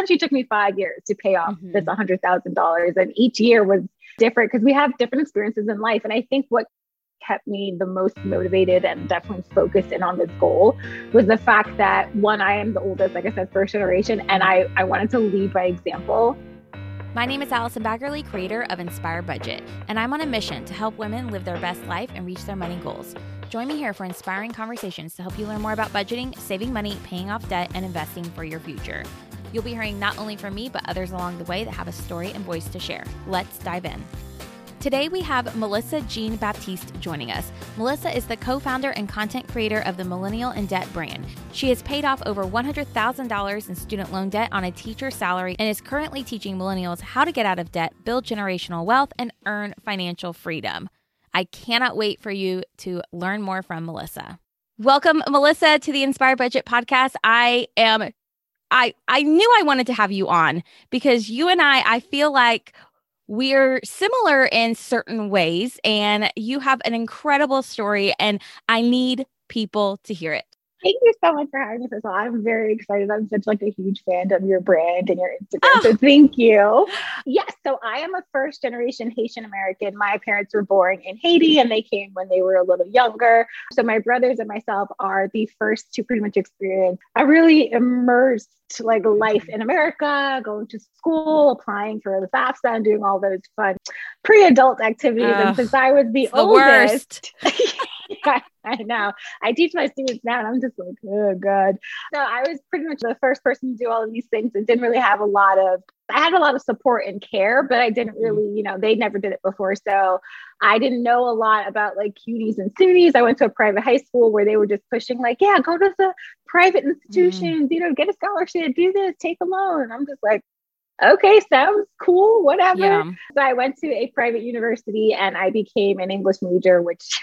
essentially took me five years to pay off mm-hmm. this $100,000. And each year was different because we have different experiences in life. And I think what kept me the most motivated and definitely focused in on this goal was the fact that one, I am the oldest, like I said, first generation, and I, I wanted to lead by example. My name is Allison Baggerly, creator of Inspire Budget, and I'm on a mission to help women live their best life and reach their money goals. Join me here for inspiring conversations to help you learn more about budgeting, saving money, paying off debt, and investing for your future. You'll be hearing not only from me, but others along the way that have a story and voice to share. Let's dive in. Today we have Melissa Jean Baptiste joining us. Melissa is the co founder and content creator of the Millennial in Debt brand. She has paid off over $100,000 in student loan debt on a teacher salary and is currently teaching millennials how to get out of debt, build generational wealth, and earn financial freedom. I cannot wait for you to learn more from Melissa. Welcome, Melissa, to the Inspire Budget podcast. I am I I knew I wanted to have you on because you and I I feel like we're similar in certain ways, and you have an incredible story, and I need people to hear it. Thank you so much for having me. First of all, I'm very excited. I'm such like a huge fan of your brand and your Instagram. Oh. So thank you. Yes. So I am a first generation Haitian American. My parents were born in Haiti and they came when they were a little younger. So my brothers and myself are the first to pretty much experience a really immersed like life in America, going to school, applying for the FAFSA and doing all those fun pre-adult activities. Uh, and since I was the, the oldest, yeah, I know. I teach my students now and I'm just like, oh God. So I was pretty much the first person to do all of these things and didn't really have a lot of I had a lot of support and care, but I didn't mm-hmm. really, you know, they never did it before. So I didn't know a lot about like CUNYs and SUNYs. I went to a private high school where they were just pushing, like, yeah, go to the private institutions, mm. you know, get a scholarship, do this, take a loan. I'm just like, okay, sounds cool, whatever. Yeah. So I went to a private university and I became an English major, which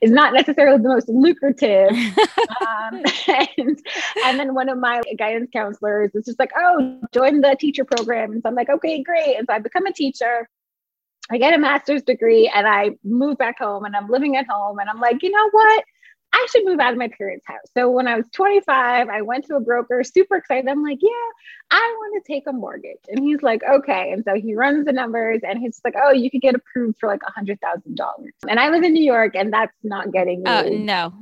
is not necessarily the most lucrative. um, and, and then one of my guidance counselors is just like, oh, join the teacher program. And so I'm like, okay, great. And so I become a teacher. I get a master's degree and I move back home and I'm living at home. And I'm like, you know what? I should move out of my parents' house. So when I was 25, I went to a broker, super excited. I'm like, yeah, I want to take a mortgage. And he's like, okay. And so he runs the numbers and he's like, oh, you could get approved for like a hundred thousand dollars. And I live in New York and that's not getting Oh, uh, no.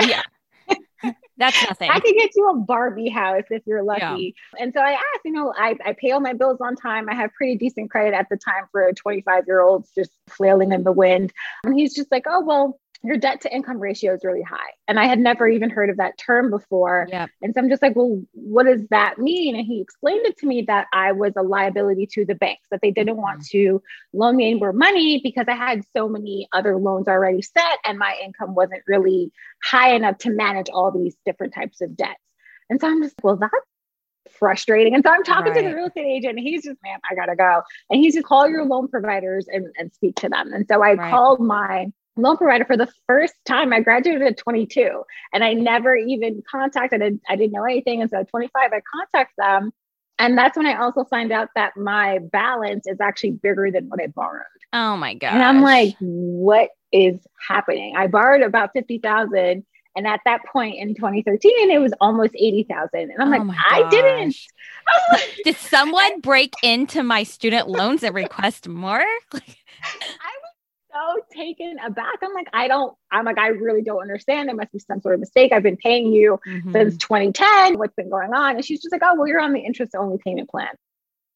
Yeah. That's nothing. I could get you a Barbie house if you're lucky. Yeah. And so I asked, you know, I, I pay all my bills on time. I have pretty decent credit at the time for a 25 year old just flailing in the wind. And he's just like, oh, well, your debt to income ratio is really high. And I had never even heard of that term before. Yep. And so I'm just like, well, what does that mean? And he explained it to me that I was a liability to the banks, that they didn't want mm. to loan me any more money because I had so many other loans already set and my income wasn't really high enough to manage all these different types of debts. And so I'm just, well, that's frustrating. And so I'm talking right. to the real estate agent, and he's just, man, I gotta go. And he's just call your loan providers and, and speak to them. And so I right. called my loan provider for the first time. I graduated at 22 and I never even contacted, I, I didn't know anything. And so at 25, I contact them. And that's when I also find out that my balance is actually bigger than what I borrowed. Oh my God. And I'm like, what is happening? I borrowed about 50,000 and at that point in 2013, it was almost 80,000. And I'm oh like, I didn't. Did someone break into my student loans and request more? I so taken aback. I'm like, I don't, I'm like, I really don't understand. There must be some sort of mistake. I've been paying you mm-hmm. since 2010. What's been going on? And she's just like, oh, well, you're on the interest only payment plan.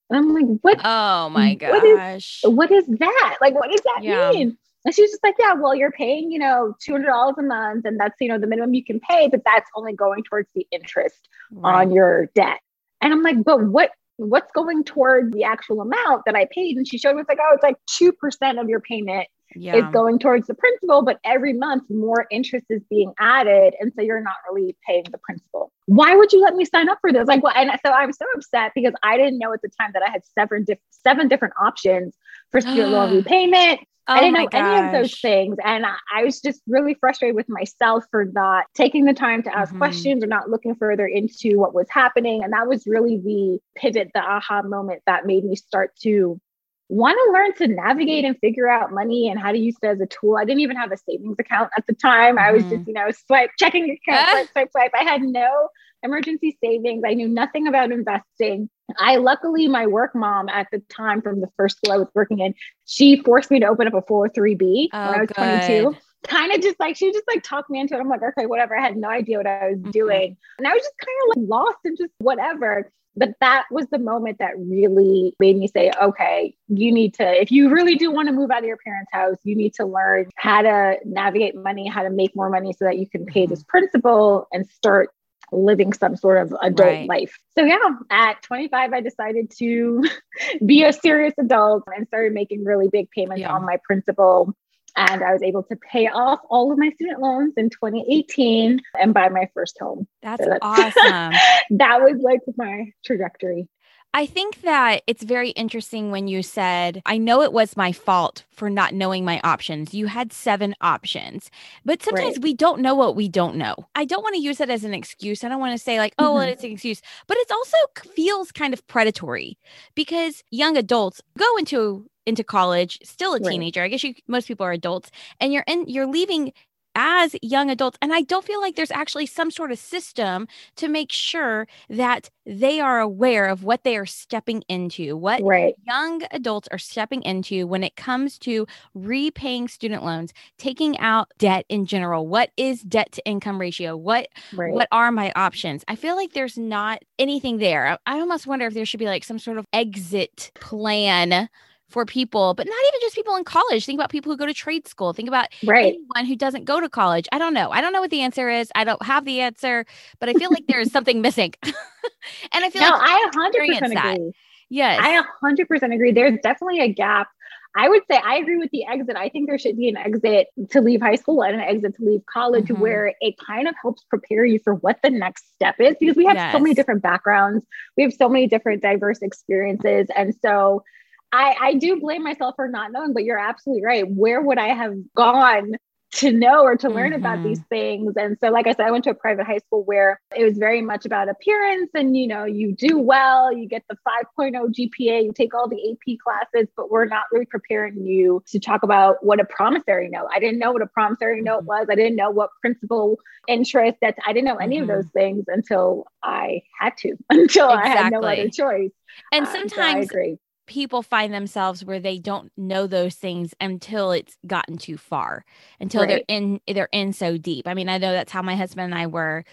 And I'm like, what? Oh my gosh. What is, what is that? Like, what does that yeah. mean? And she's just like, yeah, well, you're paying, you know, $200 a month and that's, you know, the minimum you can pay, but that's only going towards the interest right. on your debt. And I'm like, but what, what's going toward the actual amount that I paid? And she showed me, it's like, oh, it's like 2% of your payment yeah. is going towards the principal, but every month more interest is being added. And so you're not really paying the principal. Why would you let me sign up for this? Like, well, and so I was so upset because I didn't know at the time that I had seven, diff- seven different options for student loan repayment. Oh I didn't know gosh. any of those things. And I, I, was just really frustrated with myself for not taking the time to ask mm-hmm. questions or not looking further into what was happening. And that was really the pivot, the aha moment that made me start to want to learn to navigate and figure out money and how to use it as a tool. I didn't even have a savings account at the time. I was just, mm-hmm. you know, swipe, checking account, swipe, swipe, swipe. I had no emergency savings. I knew nothing about investing. I luckily, my work mom at the time from the first school I was working in, she forced me to open up a 403B oh, when I was good. 22 kind of just like she just like talked me into it. I'm like, okay, whatever. I had no idea what I was mm-hmm. doing. And I was just kind of like lost and just whatever. But that was the moment that really made me say, okay, you need to, if you really do want to move out of your parents' house, you need to learn how to navigate money, how to make more money so that you can pay this mm-hmm. principal and start living some sort of adult right. life. So yeah, at 25, I decided to be a serious adult and started making really big payments yeah. on my principal and I was able to pay off all of my student loans in 2018 and buy my first home. That's, so that's awesome. that was like my trajectory. I think that it's very interesting when you said, I know it was my fault for not knowing my options. You had seven options, but sometimes right. we don't know what we don't know. I don't want to use that as an excuse. I don't want to say, like, oh, mm-hmm. well, it's an excuse, but it also feels kind of predatory because young adults go into into college, still a teenager. Right. I guess you most people are adults, and you're in you're leaving as young adults. And I don't feel like there's actually some sort of system to make sure that they are aware of what they are stepping into, what right. young adults are stepping into when it comes to repaying student loans, taking out debt in general. What is debt to income ratio? What right. what are my options? I feel like there's not anything there. I almost wonder if there should be like some sort of exit plan for people, but not even just people in college. Think about people who go to trade school. Think about right. anyone who doesn't go to college. I don't know. I don't know what the answer is. I don't have the answer, but I feel like there is something missing. and I feel no, like I 100% agree. That. Yes. I 100% agree. There's definitely a gap. I would say I agree with the exit. I think there should be an exit to leave high school and an exit to leave college mm-hmm. where it kind of helps prepare you for what the next step is because we have yes. so many different backgrounds. We have so many different diverse experiences. And so I, I do blame myself for not knowing, but you're absolutely right. Where would I have gone to know or to learn mm-hmm. about these things? And so, like I said, I went to a private high school where it was very much about appearance and, you know, you do well, you get the 5.0 GPA, you take all the AP classes, but we're not really preparing you to talk about what a promissory note. I didn't know what a promissory mm-hmm. note was. I didn't know what principal interest that I didn't know any mm-hmm. of those things until I had to, until exactly. I had no other choice. And sometimes so people find themselves where they don't know those things until it's gotten too far until right. they're in they're in so deep i mean i know that's how my husband and i were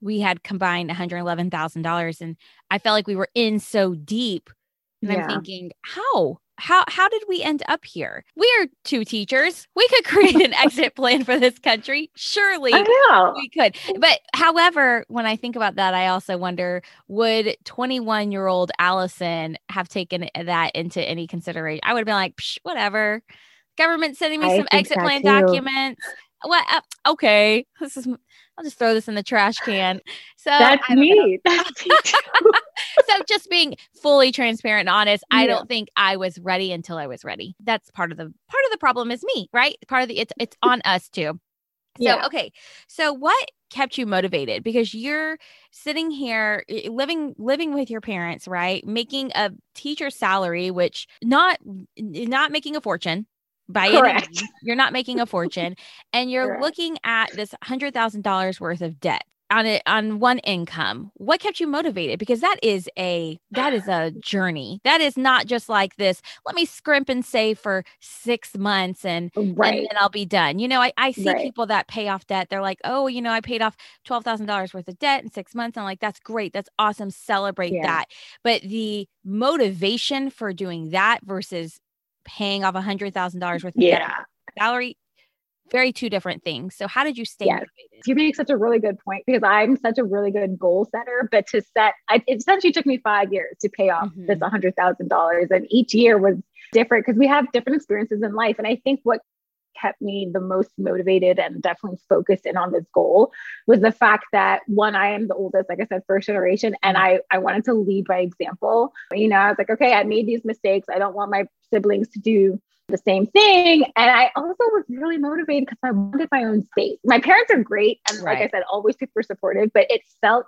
we had combined $111000 and i felt like we were in so deep and yeah. i'm thinking how how how did we end up here? We are two teachers. We could create an exit plan for this country. Surely we could. But however, when I think about that, I also wonder would 21 year old Allison have taken that into any consideration? I would have been like, whatever. Government sending me I some exit plan too. documents. What? Uh, okay, this is I'll just throw this in the trash can. So that's me. That's me so just being fully transparent and honest, I don't think I was ready until I was ready. That's part of the part of the problem is me, right? Part of the it's it's on us too. So yeah. okay. So what kept you motivated because you're sitting here eh, living living with your parents, right? Making a teacher salary which not not making a fortune, by Correct. any you're not making a fortune and you're Correct. looking at this $100,000 worth of debt on it on one income what kept you motivated because that is a that is a journey that is not just like this let me scrimp and save for six months and, right. and then i'll be done you know i, I see right. people that pay off debt they're like oh you know i paid off $12000 worth of debt in six months i'm like that's great that's awesome celebrate yeah. that but the motivation for doing that versus paying off a hundred thousand dollars worth of yeah. salary very two different things so how did you stay yes. motivated you make such a really good point because i'm such a really good goal setter but to set I, it essentially took me five years to pay off mm-hmm. this hundred thousand dollars and each year was different because we have different experiences in life and i think what kept me the most motivated and definitely focused in on this goal was the fact that one, I am the oldest, like I said, first generation, and I I wanted to lead by example. You know, I was like, okay, I made these mistakes. I don't want my siblings to do the same thing. And I also was really motivated because I wanted my own space. My parents are great. And right. like I said, always super supportive, but it felt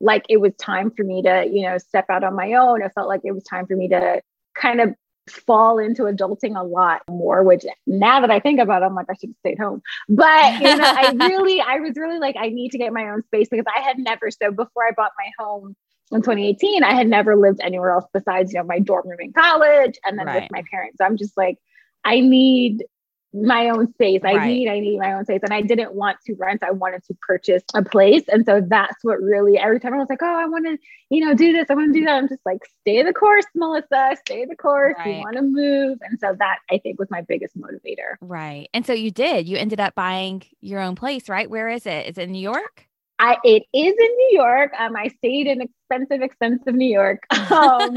like it was time for me to, you know, step out on my own. It felt like it was time for me to kind of fall into adulting a lot more, which now that I think about it, I'm like, I should have stayed home. But you know, I really, I was really like, I need to get my own space because I had never, so before I bought my home, in 2018, I had never lived anywhere else besides, you know, my dorm room in college and then right. with my parents. So I'm just like, I need my own space. I right. need, I need my own space. And I didn't want to rent. I wanted to purchase a place. And so that's what really every time I was like, oh, I want to, you know, do this. I want to do that. I'm just like, stay the course, Melissa, stay the course. Right. We want to move. And so that I think was my biggest motivator. Right. And so you did. You ended up buying your own place, right? Where is it? Is it in New York? I, it is in New York. Um, I stayed in expensive, expensive New York. Um,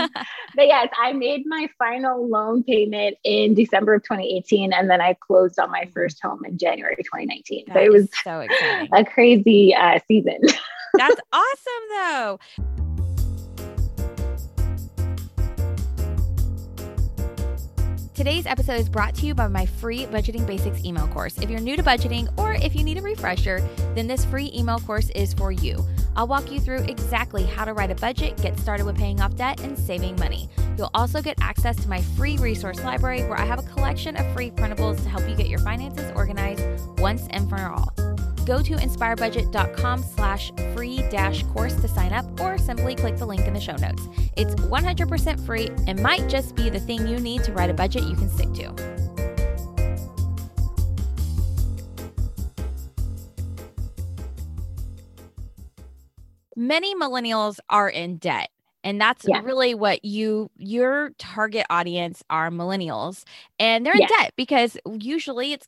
but yes, I made my final loan payment in December of 2018, and then I closed on my first home in January 2019. That so it was so exciting. a crazy uh, season. That's awesome, though. Today's episode is brought to you by my free Budgeting Basics email course. If you're new to budgeting or if you need a refresher, then this free email course is for you. I'll walk you through exactly how to write a budget, get started with paying off debt, and saving money. You'll also get access to my free resource library where I have a collection of free printables to help you get your finances organized once and for all. Go to inspirebudget.com slash free dash course to sign up or simply click the link in the show notes. It's 100% free and might just be the thing you need to write a budget you can stick to. Many millennials are in debt and that's yeah. really what you your target audience are millennials and they're in yeah. debt because usually it's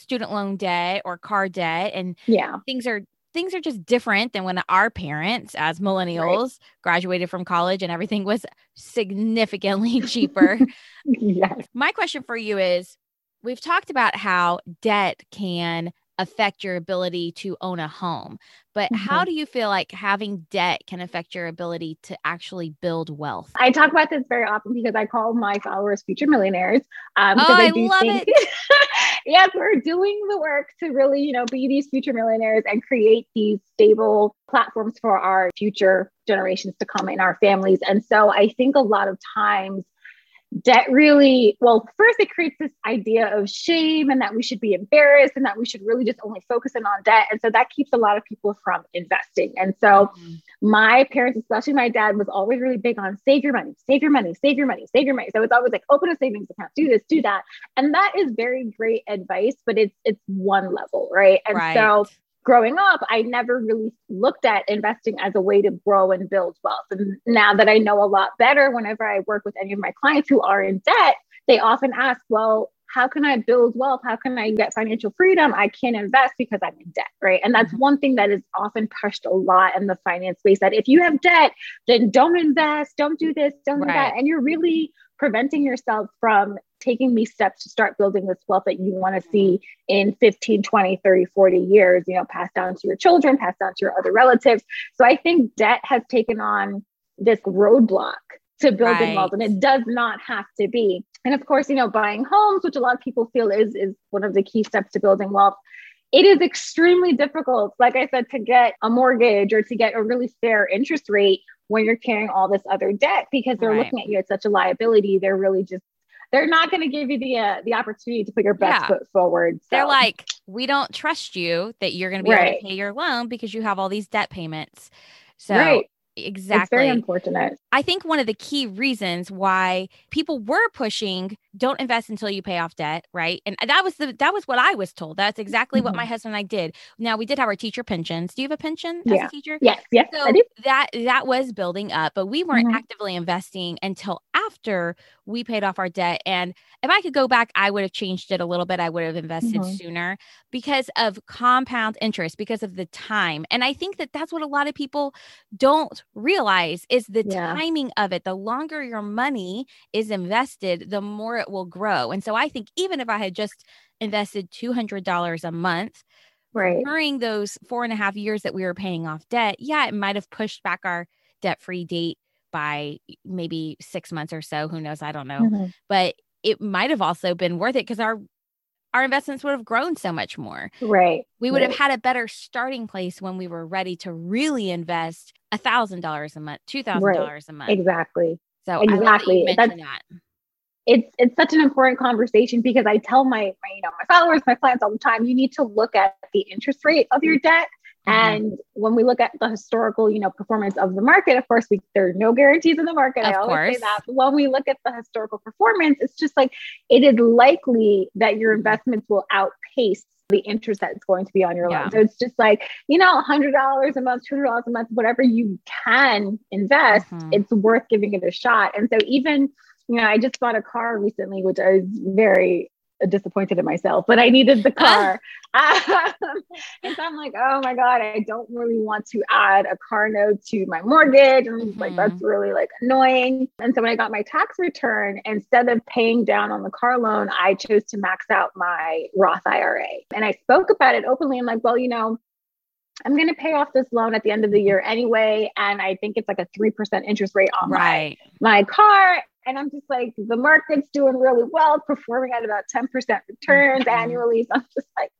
student loan debt or car debt and yeah things are things are just different than when our parents as millennials right. graduated from college and everything was significantly cheaper yes my question for you is we've talked about how debt can affect your ability to own a home. But mm-hmm. how do you feel like having debt can affect your ability to actually build wealth? I talk about this very often because I call my followers future millionaires. Um, oh, I, I love think, it. yes, we're doing the work to really, you know, be these future millionaires and create these stable platforms for our future generations to come in our families. And so I think a lot of times debt really well first it creates this idea of shame and that we should be embarrassed and that we should really just only focus in on debt. And so that keeps a lot of people from investing. And so mm-hmm. my parents especially my dad was always really big on save your money save your money save your money save your money. So it's always like open a savings account do this do that. And that is very great advice but it's it's one level right? And right. so growing up, I never really looked at investing as a way to grow and build wealth. And now that I know a lot better, whenever I work with any of my clients who are in debt, they often ask, well, how can I build wealth? How can I get financial freedom? I can't invest because I'm in debt, right? And that's mm-hmm. one thing that is often pushed a lot in the finance space that if you have debt, then don't invest, don't do this, don't right. do that. And you're really preventing yourself from taking these steps to start building this wealth that you want to mm-hmm. see in 15 20 30 40 years you know passed down to your children passed down to your other relatives so i think debt has taken on this roadblock to building right. wealth and it does not have to be and of course you know buying homes which a lot of people feel is is one of the key steps to building wealth it is extremely difficult like i said to get a mortgage or to get a really fair interest rate when you're carrying all this other debt because they're right. looking at you as such a liability they're really just they're not going to give you the uh, the opportunity to put your best yeah. foot forward. So. They're like, we don't trust you that you're going to be right. able to pay your loan because you have all these debt payments. So right. Exactly. It's very unfortunate. I think one of the key reasons why people were pushing don't invest until you pay off debt, right? And that was the that was what I was told. That's exactly mm-hmm. what my mm-hmm. husband and I did. Now we did have our teacher pensions. Do you have a pension yeah. as a teacher? Yes, yes. So I do. that that was building up, but we weren't mm-hmm. actively investing until after we paid off our debt. And if I could go back, I would have changed it a little bit. I would have invested mm-hmm. sooner because of compound interest, because of the time. And I think that that's what a lot of people don't realize is the yeah. timing of it. The longer your money is invested, the more it will grow. And so I think even if I had just invested $200 a month, right during those four and a half years that we were paying off debt, yeah, it might have pushed back our debt free date by maybe six months or so. Who knows? I don't know. Mm-hmm. But it might have also been worth it because our our investments would have grown so much more. Right. We would right. have had a better starting place when we were ready to really invest a thousand dollars a month, two thousand right. dollars a month. Exactly. So exactly. That That's, that. It's it's such an important conversation because I tell my, my you know my followers, my clients all the time, you need to look at the interest rate of your debt. And when we look at the historical, you know, performance of the market, of course, we, there are no guarantees in the market. Of I always course. say that. But when we look at the historical performance, it's just like it is likely that your investments will outpace the interest that's going to be on your yeah. loan. So it's just like, you know, $100 a month, $200 a month, whatever you can invest, mm-hmm. it's worth giving it a shot. And so even, you know, I just bought a car recently, which I was very disappointed in myself, but I needed the car. um, and so I'm like, oh my God, I don't really want to add a car note to my mortgage. And mm-hmm. like, that's really like annoying. And so when I got my tax return, instead of paying down on the car loan, I chose to max out my Roth IRA. And I spoke about it openly. I'm like, well, you know, I'm going to pay off this loan at the end of the year anyway. And I think it's like a 3% interest rate on right. my, my car. And I'm just like, the market's doing really well, performing at about 10% returns mm-hmm. annually. So I'm just like,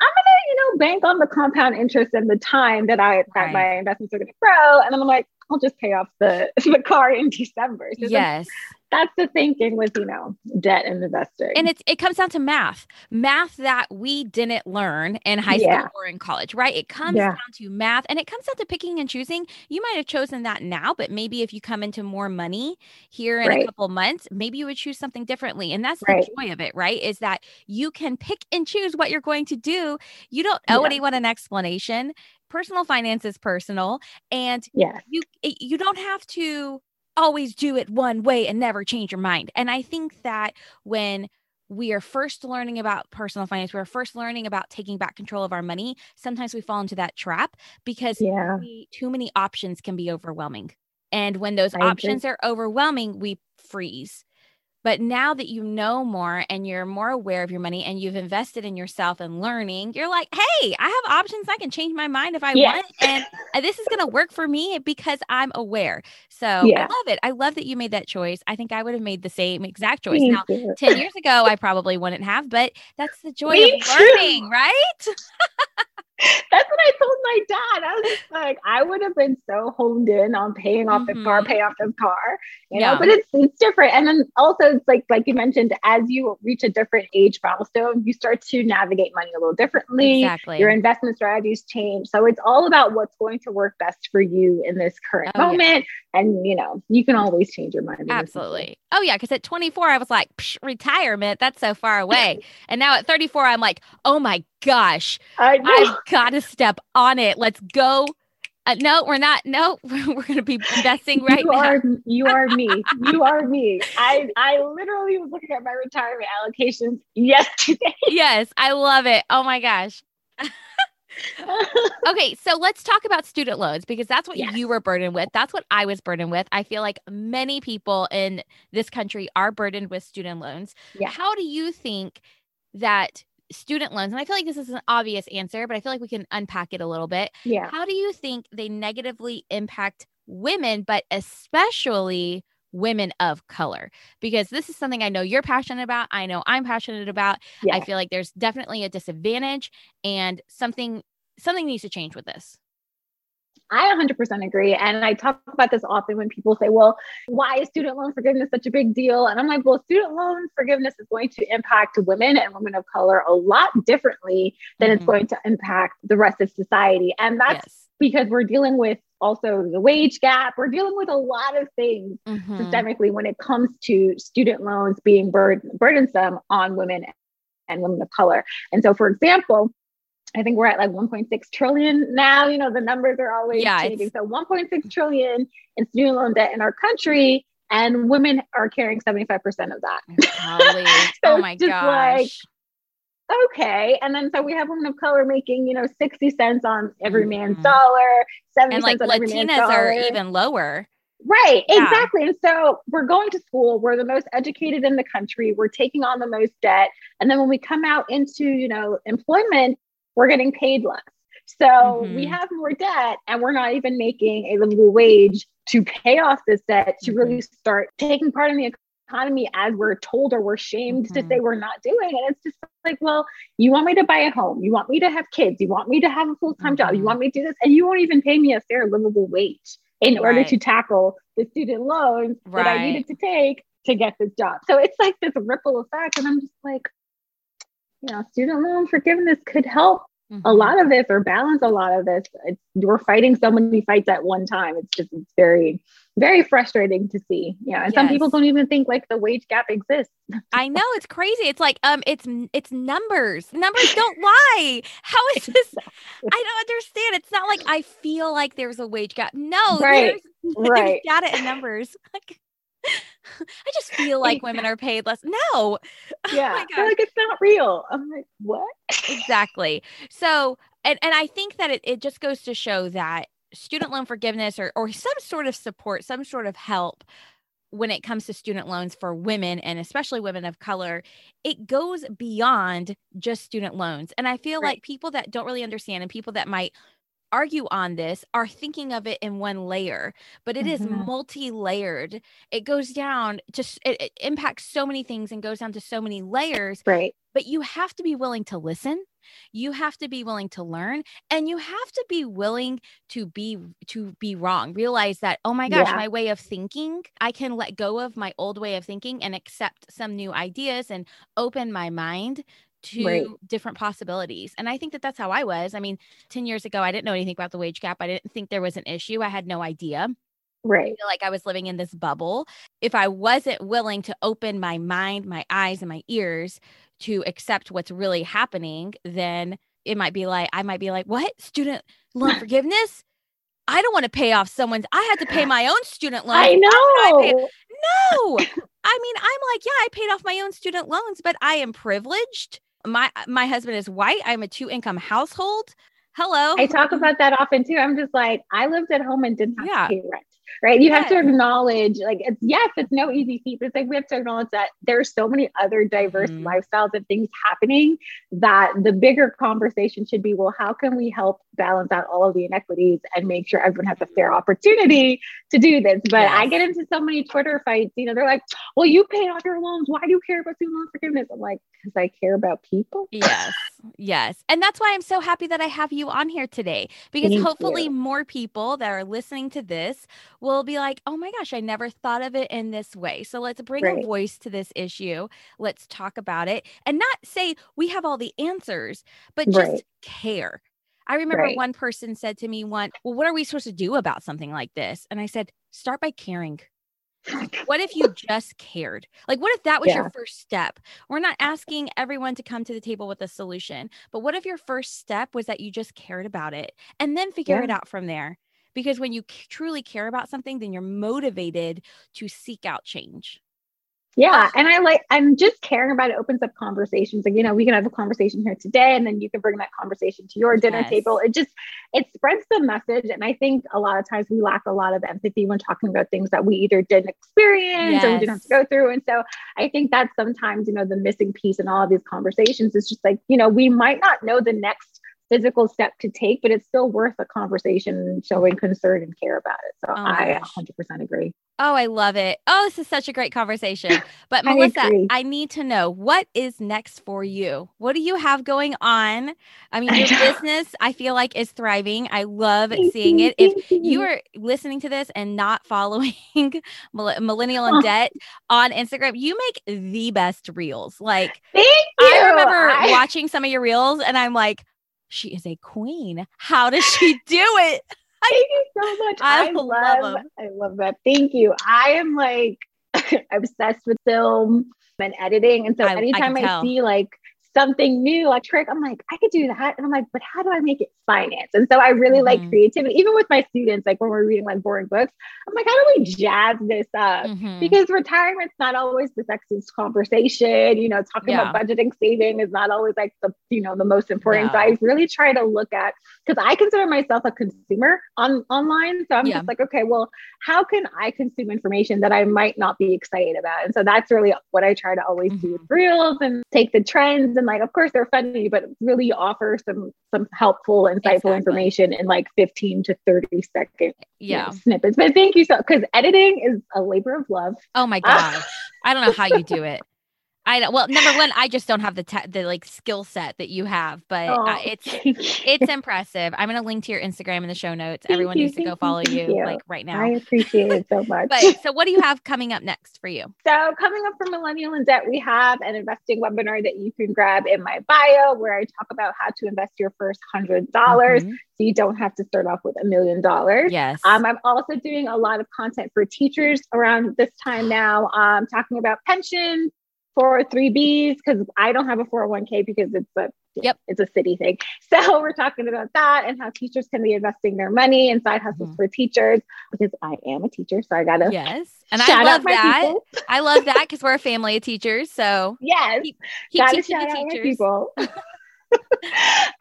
I'm gonna, you know, bank on the compound interest and the time that I that my investments are gonna grow. And then I'm like, I'll just pay off the the car in December. So yes that's the thinking with you know debt and investing and it's it comes down to math math that we didn't learn in high yeah. school or in college right it comes yeah. down to math and it comes down to picking and choosing you might have chosen that now but maybe if you come into more money here in right. a couple months maybe you would choose something differently and that's right. the joy of it right is that you can pick and choose what you're going to do you don't owe yeah. anyone an explanation personal finance is personal and yeah you eh, you don't have to always do it one way and never change your mind. And I think that when we are first learning about personal finance, we're first learning about taking back control of our money, sometimes we fall into that trap because yeah. we, too many options can be overwhelming. And when those I options agree. are overwhelming, we freeze. But now that you know more and you're more aware of your money and you've invested in yourself and learning, you're like, hey, I have options. I can change my mind if I yeah. want. And uh, this is going to work for me because I'm aware. So yeah. I love it. I love that you made that choice. I think I would have made the same exact choice. Me now, too. 10 years ago, I probably wouldn't have, but that's the joy me of learning, too. right? That's what I told my dad. I was like, I would have been so honed in on paying off mm-hmm. the car, pay off the car, you know, but it's it's different. And then also it's like like you mentioned, as you reach a different age milestone, you start to navigate money a little differently. Exactly. Your investment strategies change. So it's all about what's going to work best for you in this current oh, moment. Yeah. And you know, you can always change your mind. Absolutely. Oh yeah. Cause at 24, I was like, retirement, that's so far away. and now at 34, I'm like, oh my gosh, I have got to step on it. Let's go. Uh, no, we're not. No, we're going to be investing right you now. Are, you are me. You are me. I I literally was looking at my retirement allocations yesterday. Yes, I love it. Oh my gosh. Okay, so let's talk about student loans because that's what yes. you were burdened with. That's what I was burdened with. I feel like many people in this country are burdened with student loans. Yeah. How do you think that student loans, and I feel like this is an obvious answer, but I feel like we can unpack it a little bit. Yeah. How do you think they negatively impact women, but especially women of color? Because this is something I know you're passionate about. I know I'm passionate about. Yeah. I feel like there's definitely a disadvantage and something something needs to change with this. I 100% agree. And I talk about this often when people say, well, why is student loan forgiveness such a big deal? And I'm like, well, student loan forgiveness is going to impact women and women of color a lot differently than mm-hmm. it's going to impact the rest of society. And that's yes. Because we're dealing with also the wage gap. We're dealing with a lot of things mm-hmm. systemically when it comes to student loans being burden- burdensome on women and women of color. And so, for example, I think we're at like 1.6 trillion now. You know, the numbers are always yeah, changing. So 1.6 trillion in student loan debt in our country, and women are carrying 75% of that. so oh my gosh. Like, okay. And then so we have women of color making, you know, 60 cents on every mm-hmm. man's dollar, 70 and like cents on Latinas every man's dollar. are even lower. Right, yeah. exactly. And so we're going to school, we're the most educated in the country, we're taking on the most debt. And then when we come out into, you know, employment, we're getting paid less. So mm-hmm. we have more debt and we're not even making a livable wage to pay off this debt to mm-hmm. really start taking part in the economy as we're told or we're shamed mm-hmm. to say mm-hmm. we're not doing. And it's just like, well, you want me to buy a home, you want me to have kids, you want me to have a full-time job, you mm-hmm. want me to do this, and you won't even pay me a fair livable wage in right. order to tackle the student loans right. that I needed to take to get this job. So it's like this ripple effect. And I'm just like, you know, student loan forgiveness could help mm-hmm. a lot of this or balance a lot of this. It's, we're fighting so many fights at one time. It's just it's very very frustrating to see. Yeah, and yes. some people don't even think like the wage gap exists. I know it's crazy. It's like um, it's it's numbers. Numbers don't lie. How is this? I don't understand. It's not like I feel like there's a wage gap. No, right, there's, right. There's data and numbers. Like I just feel like women are paid less. No. Oh yeah. Oh like it's not real. I'm like, what? exactly. So, and, and I think that it, it just goes to show that student loan forgiveness or, or some sort of support, some sort of help when it comes to student loans for women and especially women of color, it goes beyond just student loans. And I feel right. like people that don't really understand and people that might argue on this are thinking of it in one layer, but it mm-hmm. is multi-layered. It goes down just it, it impacts so many things and goes down to so many layers. Right. But you have to be willing to listen. You have to be willing to learn and you have to be willing to be to be wrong. Realize that oh my gosh, yeah. my way of thinking, I can let go of my old way of thinking and accept some new ideas and open my mind to right. different possibilities. And I think that that's how I was. I mean, 10 years ago, I didn't know anything about the wage gap. I didn't think there was an issue. I had no idea. Right. I feel like I was living in this bubble. If I wasn't willing to open my mind, my eyes, and my ears to accept what's really happening, then it might be like, I might be like, what? Student loan forgiveness? I don't want to pay off someone's. I had to pay my own student loan. I know. I no. I mean, I'm like, yeah, I paid off my own student loans, but I am privileged my my husband is white. I'm a two income household. Hello. I talk about that often too. I'm just like, I lived at home and didn't have yeah. to pay rent right? You have to acknowledge, like, it's yes, it's no easy feat, but it's like we have to acknowledge that there's so many other diverse mm-hmm. lifestyles and things happening that the bigger conversation should be, well, how can we help balance out all of the inequities and make sure everyone has a fair opportunity to do this? But yes. I get into so many Twitter fights, you know, they're like, well, you paid off your loans. Why do you care about student loan forgiveness? I'm like, because I care about people. Yes. Yes. And that's why I'm so happy that I have you on here today because Thank hopefully you. more people that are listening to this will be like, oh my gosh, I never thought of it in this way. So let's bring right. a voice to this issue. Let's talk about it and not say we have all the answers, but just right. care. I remember right. one person said to me once, Well, what are we supposed to do about something like this? And I said, Start by caring. What if you just cared? Like, what if that was yeah. your first step? We're not asking everyone to come to the table with a solution, but what if your first step was that you just cared about it and then figure yeah. it out from there? because when you truly care about something then you're motivated to seek out change yeah and i like i'm just caring about it opens up conversations like you know we can have a conversation here today and then you can bring that conversation to your dinner yes. table it just it spreads the message and i think a lot of times we lack a lot of empathy when talking about things that we either didn't experience yes. or we didn't have to go through and so i think that's sometimes you know the missing piece in all of these conversations is just like you know we might not know the next physical step to take, but it's still worth a conversation showing concern and care about it. So oh I 100% agree. Oh, I love it. Oh, this is such a great conversation. But Melissa, I, I, need to know what is next for you? What do you have going on? I mean, your business, I feel like, is thriving. I love seeing it. If you are listening to this and not following Millennial in Debt on Instagram, you make the best reels. Like, I remember I... watching some of your reels and I'm like, she is a queen. How does she do it? Thank you so much. I, I love, love I love that. Thank you. I am like obsessed with film and editing. And so I, anytime I, I see like something new, a trick, I'm like, I could do that. And I'm like, but how do I make it finance? And so I really mm-hmm. like creativity, even with my students, like when we're reading like boring books, I'm like, how do we jazz this up? Mm-hmm. Because retirement's not always the sexiest conversation, you know, talking yeah. about budgeting, saving is not always like the, you know, the most important. No. So I really try to look at, because I consider myself a consumer on online. So I'm yeah. just like, okay, well, how can I consume information that I might not be excited about? And so that's really what I try to always mm-hmm. do with reels and take the trends and like of course they're funny but really offer some some helpful insightful exactly. information in like 15 to 30 second yeah. You know, snippets. But thank you so because editing is a labor of love. Oh my ah. gosh. I don't know how you do it I know. Well, number one, I just don't have the te- the like skill set that you have, but Oh, uh, it's it's impressive. I'm gonna link to your Instagram in the show notes. Everyone you, needs to go follow you, you. like right now. I appreciate it so much. But so, what do you have coming up next for you? So, coming up for Millennial in Debt, we have an investing webinar that you can grab in my bio where I talk about how to invest your first hundred dollars Mhm. so you don't have to start off with a million dollars. Yes. Um, I'm also doing a lot of content for teachers around this time now, um, talking about pensions, 403bs, because I don't have a 401k because it's a Yep. it's a city thing. So we're talking about that and how teachers can be investing their money in side hustles Mhm. for teachers because I am a teacher, so I gotta yes. And I love that. I love that because we're a family of teachers. So Yes, keep, keep teaching the teachers. people.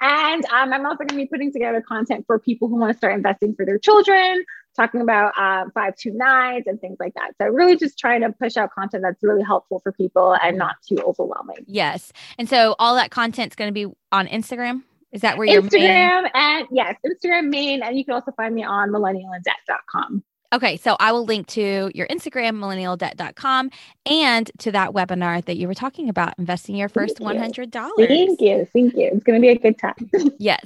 and um, I'm also going to be putting together content for people who want to start investing for their children, talking about um, five two nines and things like that. So really just trying to push out content that's really helpful for people and not too overwhelming. Yes. And so all that content's going to be on Instagram. Is that where your main? Instagram and yes, Instagram main, and you can also find me on millennialindebt.com. Okay, so I will link to your Instagram, millennialdebt.com, and to that webinar that you were talking about, investing your first Thank $100. Thank you. Thank you. It's going to be a good time. Yes.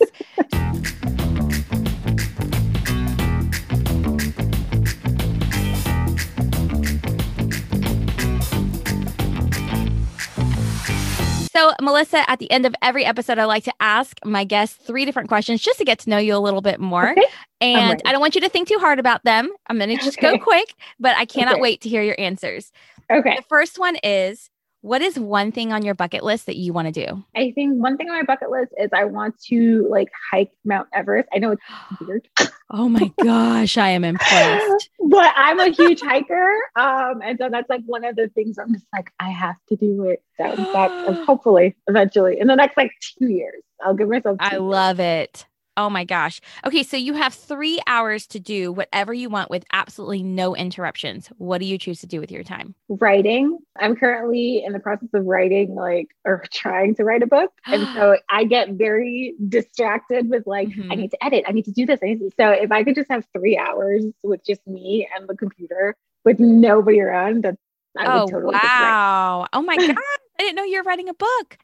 So, Melissa, at the end of every episode, I like to ask my guests three different questions just to get to know you a little bit more. Okay. And. I don't want you to think too hard about them. I'm going to just go quick, but I cannot Okay. wait to hear your answers. Okay. The first one is what is one thing on your bucket list that you want to do? I think one thing on my bucket list is I want to like hike Mount Everest. I know it's weird. Oh my gosh, I am impressed. but I'm a huge hiker. Um, and so that's like one of the things I'm just like, I have to do it. That hopefully eventually in the next like two years, I'll give myself. I two love it. Oh my gosh. Okay, so you have three hours to do whatever you want with absolutely no interruptions. What do you choose to do with your time? writing. I'm currently in the process of writing like or trying to write a book. And so I get very distracted with like, Mhm. I need to edit, I need to do this. I need to, so if I could just have three hours with just me and the computer with nobody around, that I oh, would totally wow. Oh my God. I didn't know you were writing a book.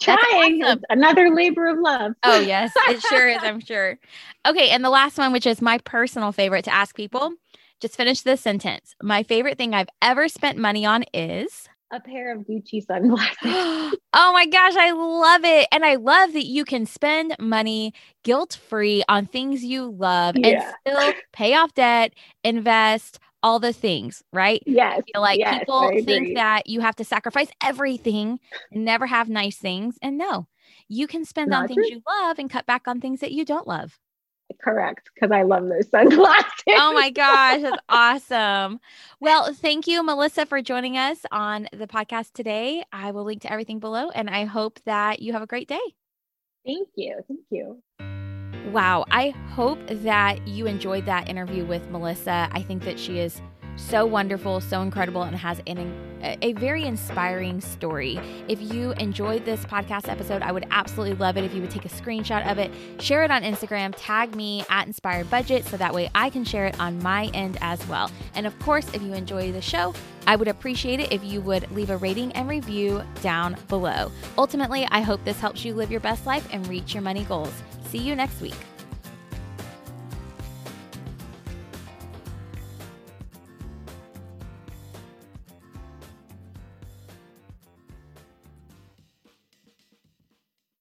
Trying awesome. another labor of love. Oh, yes, it sure is, I'm sure. Okay, and the last one, which is my personal favorite to ask people, just finish this sentence. My favorite thing I've ever spent money on is. a pair of Gucci sunglasses. oh my gosh, I love it. And I love that you can spend money guilt free on things you love Yeah. and still pay off debt, invest, all the things, right? yes. I feel like yes, people think that you have to sacrifice everything and never have nice things. And no, you can spend on Not things you love and cut back on things that you don't love. correct because I love those sunglasses. Oh my gosh, that's awesome. Well, thank you, Melissa, for joining us on the podcast today. I will link to everything below, and I hope that you have a great day. Thank you. Thank you. Wow. I hope that you enjoyed that interview with Melissa. I think that she is so wonderful, so incredible, and has an, a very inspiring story. If you enjoyed this podcast episode, I would absolutely love it if you would take a screenshot of it, share it on Instagram, tag me at Inspire Budget so that way I can share it on my end as well. And of course, if you enjoy the show, I would appreciate it if you would leave a rating and review down below. Ultimately, I hope this helps you live your best life and reach your money goals. See you next week.